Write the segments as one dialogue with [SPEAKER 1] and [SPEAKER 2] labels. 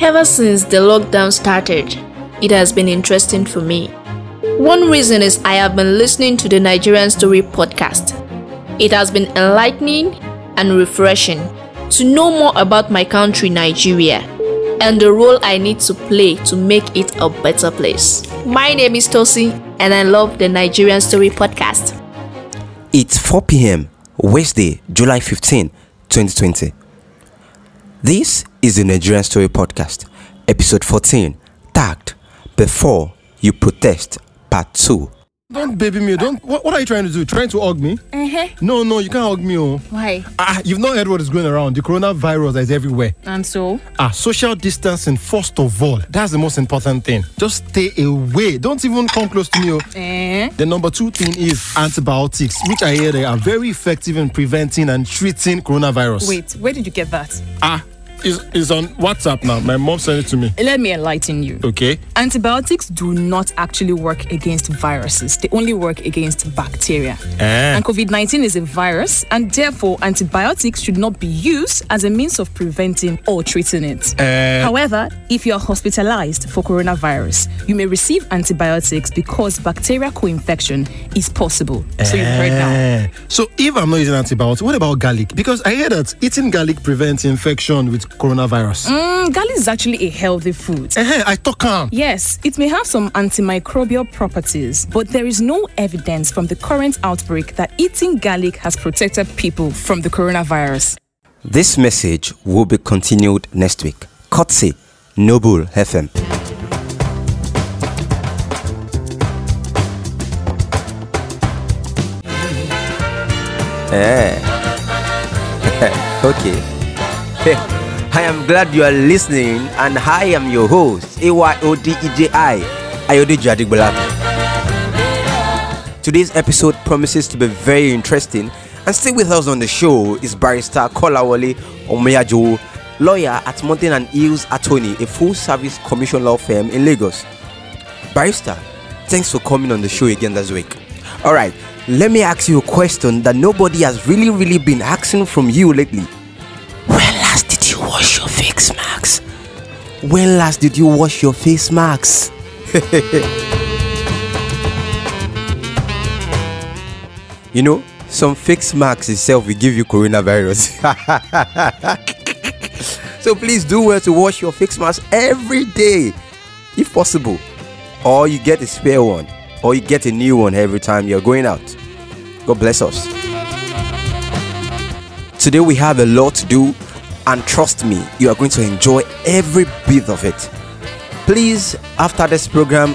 [SPEAKER 1] Ever since the lockdown started, it has been interesting for me. One reason is I have been listening to the Nigerian Story podcast. It has been enlightening and refreshing to know more about my country, Nigeria, and the role I need to play to make it a better place. My name is Tosi, and I love the Nigerian Story podcast.
[SPEAKER 2] It's 4 p.m. Wednesday, July 15, 2020. This is the Nigerian Story Podcast, episode 14, tagged Before You Protest, part 2.
[SPEAKER 3] Don't baby me. Don't. What, what are you trying to do? Trying to hug me?
[SPEAKER 4] Uh-huh.
[SPEAKER 3] No, no, you can't hug me. Oh.
[SPEAKER 4] Why?
[SPEAKER 3] Ah, you've not heard what is going around. The coronavirus is everywhere.
[SPEAKER 4] And so?
[SPEAKER 3] Ah, social distancing first of all. That's the most important thing. Just stay away. Don't even come close to me. Oh.
[SPEAKER 4] Eh?
[SPEAKER 3] The number two thing is antibiotics, which I hear they are very effective in preventing and treating coronavirus.
[SPEAKER 4] Wait, where did you get that?
[SPEAKER 3] Ah, it's, it's on WhatsApp now. My mom sent it to me.
[SPEAKER 4] Let me enlighten you.
[SPEAKER 3] Okay.
[SPEAKER 4] Antibiotics do not actually work against viruses, they only work against bacteria.
[SPEAKER 3] Eh.
[SPEAKER 4] And COVID 19 is a virus, and therefore, antibiotics should not be used as a means of preventing or treating it.
[SPEAKER 3] Eh.
[SPEAKER 4] However, if you are hospitalized for coronavirus, you may receive antibiotics because bacterial co infection is possible. So you've heard now.
[SPEAKER 3] Eh. So if I'm not using antibiotics, what about garlic? Because I hear that eating garlic prevents infection with coronavirus.
[SPEAKER 4] Mm, garlic is actually a healthy food.
[SPEAKER 3] Eh, I talk am.
[SPEAKER 4] Yes, it may have some antimicrobial properties, but there is no evidence from the current outbreak that eating garlic has protected people from the coronavirus.
[SPEAKER 2] This message will be continued next week. Courtesy Noble FM. Eh. okay. I am glad you are listening, and I am your host, AYODEJI, Ayodeji Adigbolabi. Today's episode promises to be very interesting, and stay with us on the show is barrister Kolawole Omoyajawo, lawyer at Mountain and Hills Attorney, a full-service commission law firm in Lagos. Barrister, thanks for coming on the show again this week. All right, let me ask you a question that nobody has really, really been asking from you lately. You wash your face masks? When last did you wash your face masks? you know, some face masks itself will give you coronavirus. so please do well to wash your face mask every day, if possible. Or you get a spare one, or you get a new one every time you're going out. God bless us. Today we have a lot to do, and trust me, you are going to enjoy every bit of it. Please, after this program,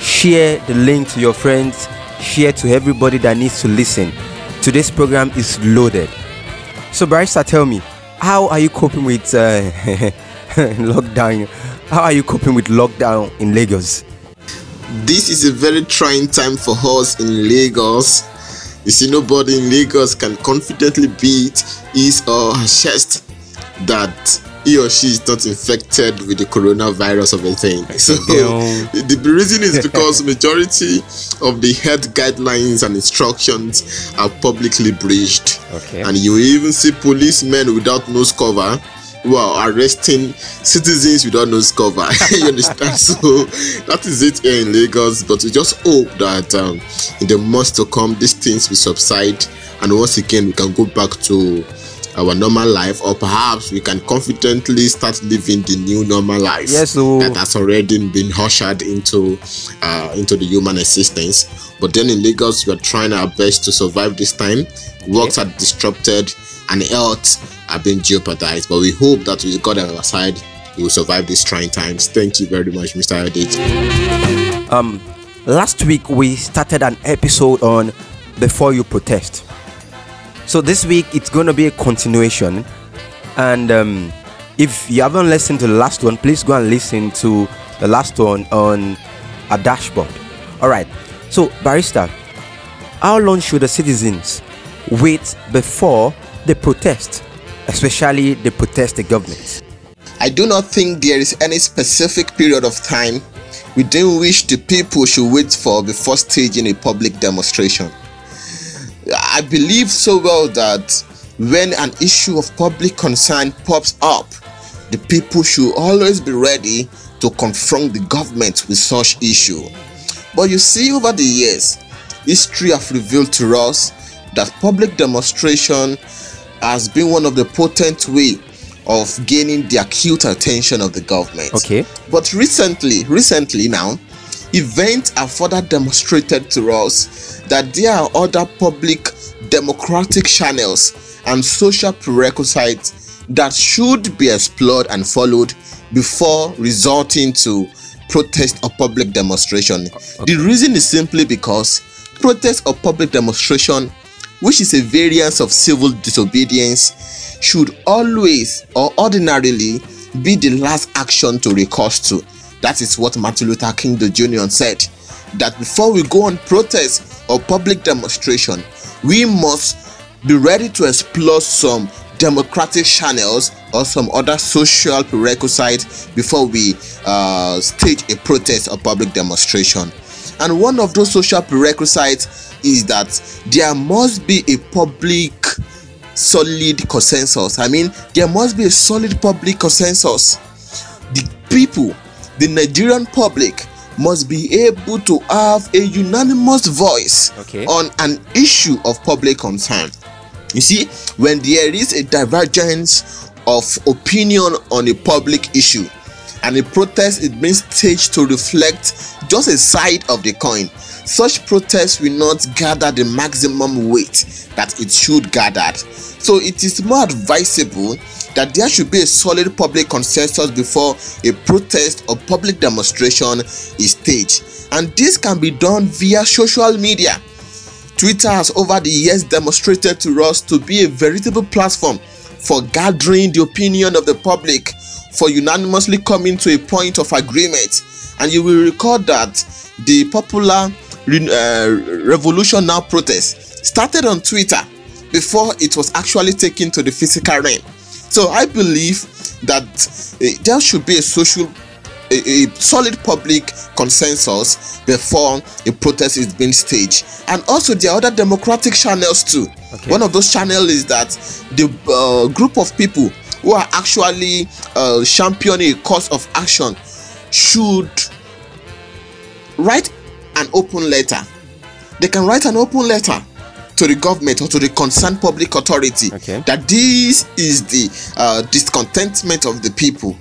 [SPEAKER 2] share the link to your friends, share to everybody that needs to listen. Today's program is loaded. So, Barrister, tell me, how are you coping with uh, lockdown? How are you coping with lockdown in Lagos?
[SPEAKER 5] This is a very trying time for us in Lagos. You see, nobody in Lagos can confidently beat his or her chest that he or she is not infected with the coronavirus of a thing. So the, the reason is because majority of the health guidelines and instructions are publicly breached.
[SPEAKER 2] Okay.
[SPEAKER 5] And you even see policemen without nose cover who are arresting citizens without nose cover. you understand? So that is it here in Lagos. But we just hope that um, in the months to come, these things will subside, and once again we can go back to our normal life, or perhaps we can confidently start living the new normal life
[SPEAKER 2] Yes, so-
[SPEAKER 5] that has already been ushered into uh, into the human existence. But then in Lagos, we are trying our best to survive this time. Works are disrupted and health are being jeopardized. But we hope that with God on our side, we will survive these trying times. Thank you very much, Mr. Adeji.
[SPEAKER 2] Um, last week we started an episode on before you protest. So this week it's going to be a continuation, and um, if you haven't listened to the last one, please go and listen to the last one on a dashboard. All right. So barrister, how long should the citizens wait before they protest, especially they protest the government?
[SPEAKER 5] I do not think there is any specific period of time within which the people should wait for before staging a public demonstration. I believe so well that when an issue of public concern pops up, the people should always be ready to confront the government with such issue. But you see, over the years, history have revealed to us that public demonstration has been one of the potent way of gaining the acute attention of the government.
[SPEAKER 2] Okay.
[SPEAKER 5] But recently, recently now, events have further demonstrated to us that there are other public democratic channels and social prerequisites that should be explored and followed before resorting to protest or public demonstration. Okay. The reason is simply because protest or public demonstration, which is a variance of civil disobedience, should always or ordinarily be the last action to recourse to. That is what Martin Luther King Jr. said. That before we go on protest or public demonstration, we must be ready to explore some democratic channels or some other social prerequisites before we uh, stage a protest or public demonstration. And one of those social prerequisites is that there must be a public solid consensus. I mean, there must be a solid public consensus. The people, the Nigerian public, must be able to have a unanimous voice
[SPEAKER 2] okay.
[SPEAKER 5] on an issue of public concern. You see, when there is a divergence of opinion on a public issue and a protest is being staged to reflect just a side of the coin, such protests will not gather the maximum weight that it should gather. So it is more advisable that there should be a solid public consensus before a protest or public demonstration is staged. And this can be done via social media Twitter has over the years demonstrated to us to be a veritable platform for gathering the opinion of the public, for unanimously coming to a point of agreement. And you will recall that the popular uh, Revolution Now protest started on Twitter before it was actually taken to the physical realm. So I believe that uh, there should be a social a, a, solid public consensus before a protest is being staged. And also there are other democratic channels too. Okay. one of those channels is that the uh, group of people who are actually uh, championing a course of action should write an open letter. They can write an open letter to the government or to the concerned public authority
[SPEAKER 2] okay.
[SPEAKER 5] that this is the uh, discontentment of the people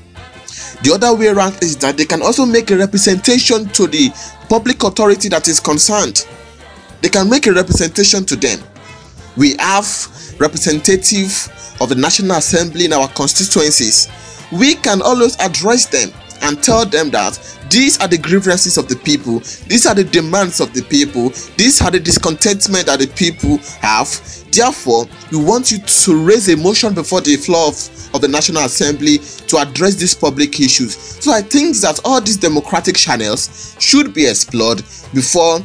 [SPEAKER 5] the other way around is that they can also make a representation to the public authority that is concerned. They can make a representation to them. We have representative of the National Assembly in our constituencies. We can always address them and tell them that these are the grievances of the people, these are the demands of the people, these are the discontentment that the people have. Therefore, we want you to raise a motion before the floor of of the National Assembly to address these public issues. So I think that all these democratic channels should be explored before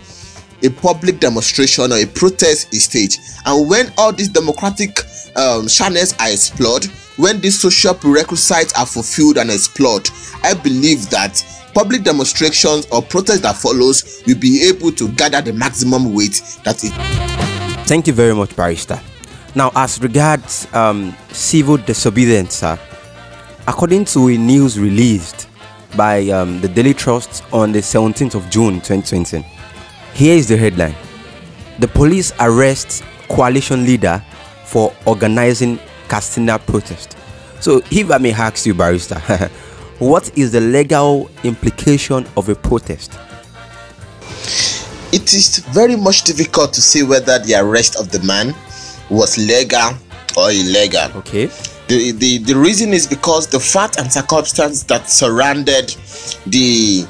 [SPEAKER 5] a public demonstration or a protest is staged. And when all these democratic um, channels are explored, when these social prerequisites are fulfilled and explored, I believe that public demonstrations or protest that follows will be able to gather the maximum weight that it.
[SPEAKER 2] Thank you very much, Barrister. Now, as regards um, civil disobedience, uh, according to a news released by um, the Daily Trust on the 17th of June 2020, here is the headline The police arrests coalition leader for organizing Katsina protest. So, if I may ask you, Barrister, what is the legal implication of a protest?
[SPEAKER 5] It is very much difficult to say whether the arrest of the man was legal or illegal.
[SPEAKER 2] Okay.
[SPEAKER 5] The, the, the reason is because the fact and circumstance that surrounded the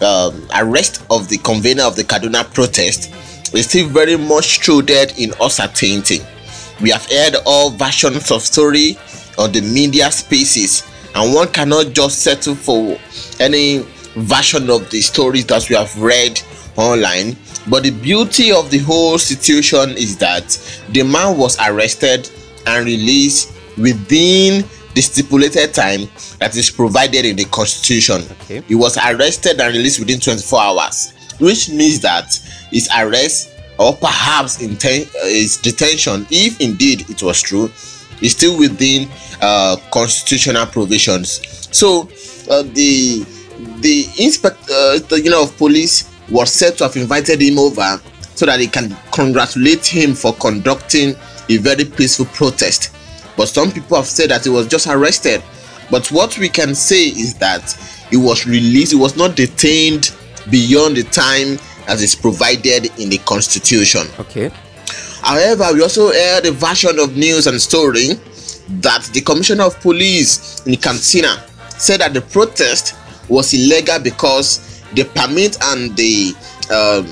[SPEAKER 5] um, arrest of the convener of the Kaduna protest is still very much shrouded in uncertainty. We have heard all versions of story on the media spaces, and one cannot just settle for any version of the stories that we have read online but the beauty of the whole situation is that the man was arrested and released within the stipulated time that is provided in the constitution.
[SPEAKER 2] Okay.
[SPEAKER 5] He was arrested and released within 24 hours, which means that his arrest or perhaps inten- uh, his detention, if indeed it was true, is still within uh, constitutional provisions. So uh, the the inspector uh, you know of police was said to have invited him over so that he can congratulate him for conducting a very peaceful protest. But some people have said that he was just arrested. But what we can say is that he was released, he was not detained beyond the time as is provided in the constitution.
[SPEAKER 2] Okay.
[SPEAKER 5] However, we also heard a version of news and story that the commissioner of police in Katsina said that the protest was illegal because the permit and the um,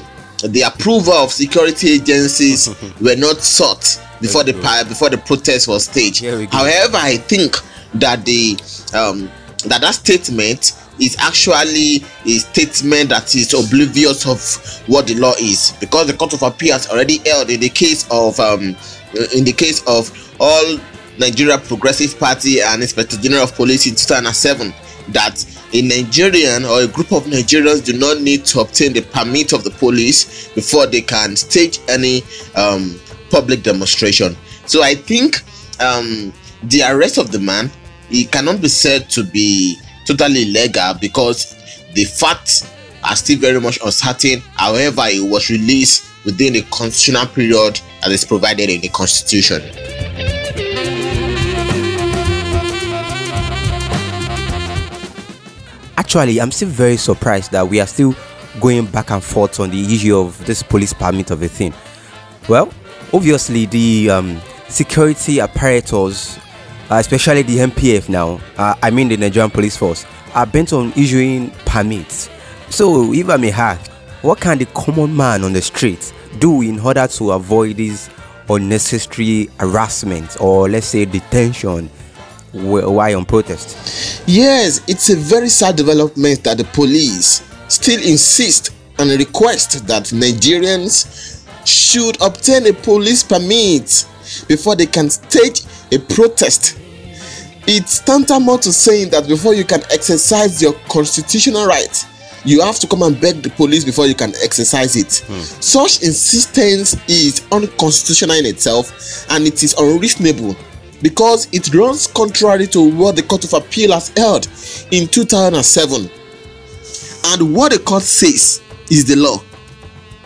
[SPEAKER 5] the approval of security agencies were not sought before the before the protest was staged. However, I think that the um, that that statement is actually a statement that is oblivious of what the law is because the court of appeal has already held in the case of um, in the case of all Nigeria Progressive Party and Inspector General of Police in 2007 that a Nigerian or a group of Nigerians do not need to obtain the permit of the police before they can stage any um, public demonstration. So I think um, the arrest of the man he cannot be said to be totally illegal because the facts are still very much uncertain. However, it was released within the constitutional period as is provided in the constitution.
[SPEAKER 2] Actually, I'm still very surprised that we are still going back and forth on the issue of this police permit of a thing. Well, obviously, the um, security apparatus, especially the NPF now, uh, I mean the Nigerian Police Force, are bent on issuing permits. So, if I may ask, what can the common man on the street do in order to avoid this unnecessary harassment or, let's say, detention while on protest?
[SPEAKER 5] Yes, it's a very sad development that the police still insist and request that Nigerians should obtain a police permit before they can stage a protest. It's tantamount to saying that before you can exercise your constitutional right, you have to come and beg the police before you can exercise it. Hmm. Such insistence is unconstitutional in itself and it is unreasonable because it runs contrary to what the Court of Appeal has held in 2007. And what the court says is the law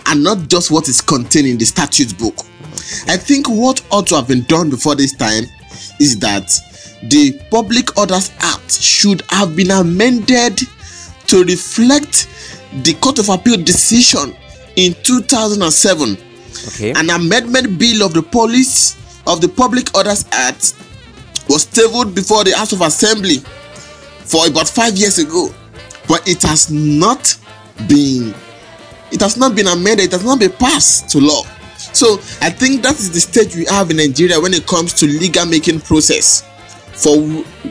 [SPEAKER 5] and not just what is contained in the statute book. I think what ought to have been done before this time is that the Public Orders Act should have been amended to reflect the Court of Appeal decision in 2007.
[SPEAKER 2] Okay.
[SPEAKER 5] An amendment bill of the police of the Public Orders Act was tabled before the House of Assembly for about five years ago, but it has not been it has not been amended, it has not been passed to law. So I think that is the stage we have in Nigeria when it comes to legal making process. For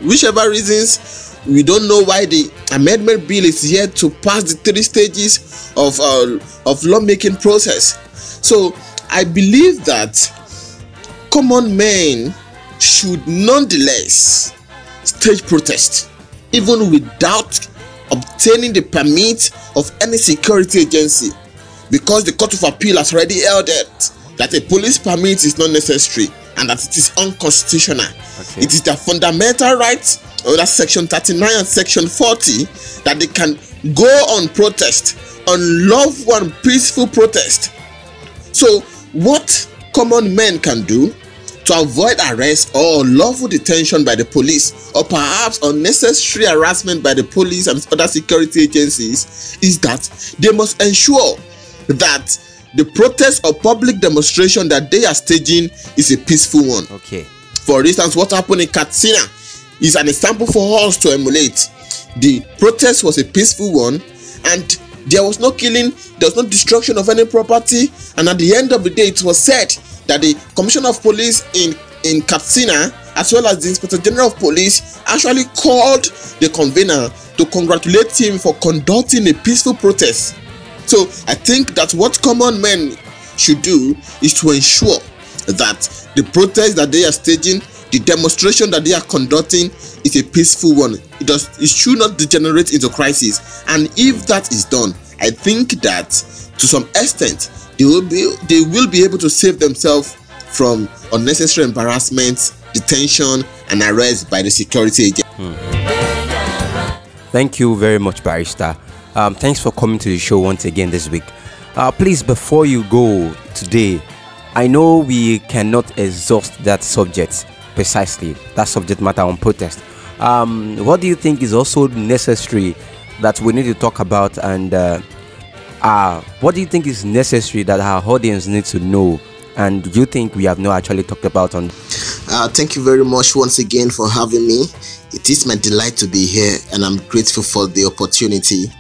[SPEAKER 5] whichever reasons, we don't know why the amendment bill is yet to pass the three stages of uh, of lawmaking process. So I believe that common men should nonetheless stage protest even without obtaining the permit of any security agency because the court of appeal has already held it that a police permit is not necessary and that it is unconstitutional
[SPEAKER 2] Okay.
[SPEAKER 5] it is their fundamental right under section 39 and section 40 that they can go on protest on lawful and peaceful protest so, what common men can do to avoid arrest or lawful detention by the police, or perhaps unnecessary harassment by the police and other security agencies, is that they must ensure that the protest or public demonstration that they are staging is a peaceful one.
[SPEAKER 2] Okay.
[SPEAKER 5] For instance, what happened in Katsina is an example for us to emulate. The protest was a peaceful one, and there was no killing, there was no destruction of any property, and at the end of the day, it was said that the Commissioner of Police in in Katsina, as well as the Inspector General of Police, actually called the convener to congratulate him for conducting a peaceful protest. So I think that what common men should do is to ensure that the protest that they are staging, the demonstration that they are conducting, is a peaceful one. It does it should not degenerate into crisis. And if that is done, I think that to some extent they will be they will be able to save themselves from unnecessary embarrassments, detention, and arrest by the security agent. Hmm.
[SPEAKER 2] Thank you very much, Barrister. Um, thanks for coming to the show once again this week. Uh, please, before you go today, I know we cannot exhaust that subject precisely, that subject matter on protest. Um, what do you think is also necessary that we need to talk about, and uh, uh, what do you think is necessary that our audience needs to know, and do you think we have not actually talked about on?
[SPEAKER 5] Uh, thank you very much once again for having me. It is my delight to be here, and I'm grateful for the opportunity.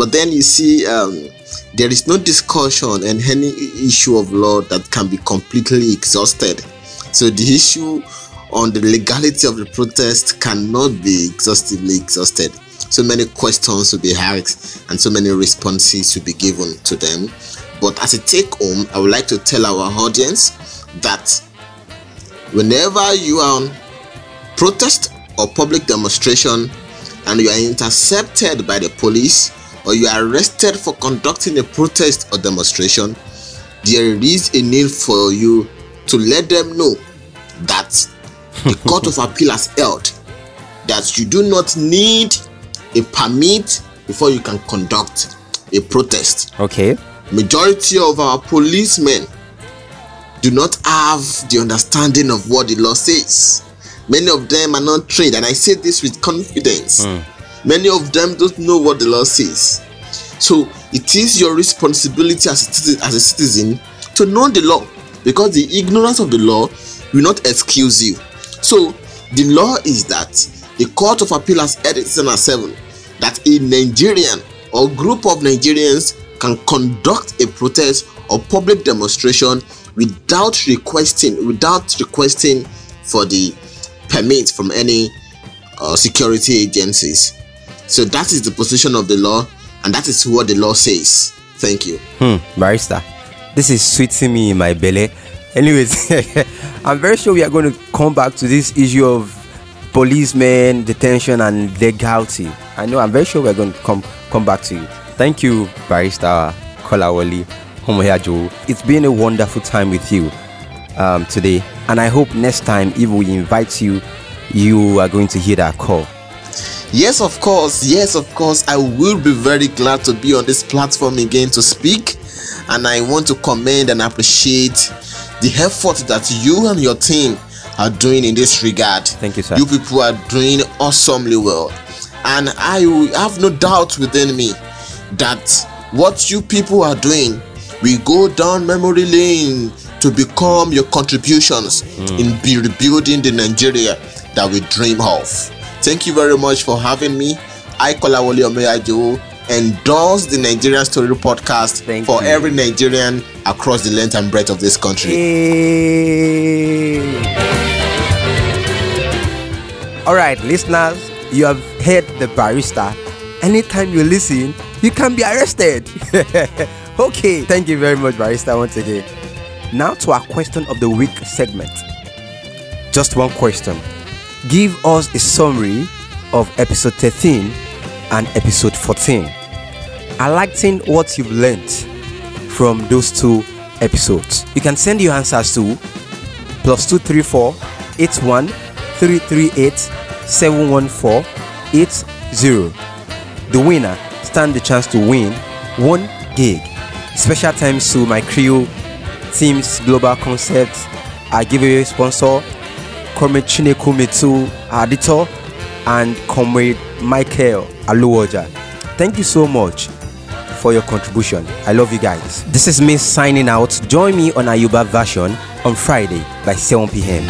[SPEAKER 5] But then you see, um, there is no discussion and any issue of law that can be completely exhausted. So the issue on the legality of the protest cannot be exhaustively exhausted. So many questions will be asked and so many responses will be given to them. But as a take home, I would like to tell our audience that whenever you are on protest or public demonstration and you are intercepted by the police or you are arrested for conducting a protest or demonstration, there is a need for you to let them know that the Court of Appeal has held that you do not need a permit before you can conduct a protest.
[SPEAKER 2] Okay.
[SPEAKER 5] Majority of our policemen do not have the understanding of what the law says. Many of them are not trained, and I say this with confidence. Hmm. Many of them don't know what the law says. So it is your responsibility as a, citizen, as a citizen to know the law because the ignorance of the law will not excuse you. So the law is that the Court of Appeal has in 2007 that a Nigerian or group of Nigerians can conduct a protest or public demonstration without requesting without requesting for the permit from any uh, security agencies. So that is the position of the law, and that is what the law says. Thank you.
[SPEAKER 2] Hmm, barrister. This is sweeting me in my belly. Anyways, I'm very sure we are going to come back to this issue of policemen, detention, and legality. I know I'm very sure we're going to come come back to it. Thank you, Barrister Kolawole Omoyajawo. It's been a wonderful time with you um, today, and I hope next time, if we invite you, you are going to hear that call.
[SPEAKER 5] Yes, of course. Yes, of course. I will be very glad to be on this platform again to speak. And I want to commend and appreciate the effort that you and your team are doing in this regard.
[SPEAKER 2] Thank you, sir.
[SPEAKER 5] You people are doing awesomely well. And I have no doubt within me that what you people are doing will go down memory lane to become your contributions mm. in rebuilding the Nigeria that we dream of. Thank you very much for having me. I Kolawole Omoyajawo endorse the Nigerian Story podcast
[SPEAKER 2] Thank
[SPEAKER 5] for
[SPEAKER 2] you.
[SPEAKER 5] every Nigerian across the length and breadth of this country. Eh.
[SPEAKER 2] All right, listeners, you have heard the barrister. Anytime you listen, you can be arrested. okay, thank you very much, barrister, once again. Now to our question of the week segment. Just one question. Give us a summary of episode 13 and episode 14. Highlighting what you've learned from those two episodes. You can send your answers to plus 234 81 338 714 80. The winner stand the chance to win one gig. Special thanks to my crew, Teams Global Concepts, our giveaway sponsor, Comrade Chineku Mitsu, editor, and Comrade Michael Aluoja. Thank you so much for your contribution. I love you guys. This is me signing out. Join me on Yoruba version on Friday by 7 p.m.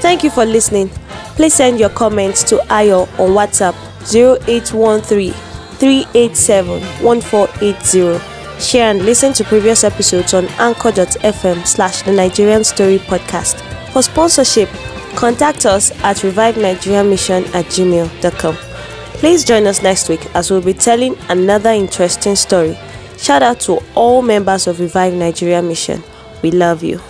[SPEAKER 6] Thank you for listening. Please send your comments to Ayo on WhatsApp 0813 387 1480. Share and listen to previous episodes on anchor.fm slash the Nigerian Story Podcast. For sponsorship, contact us at revive Nigerian mission at gmail.com. Please join us next week as we'll be telling another interesting story. Shout out to all members of Revive Nigeria Mission. We love you.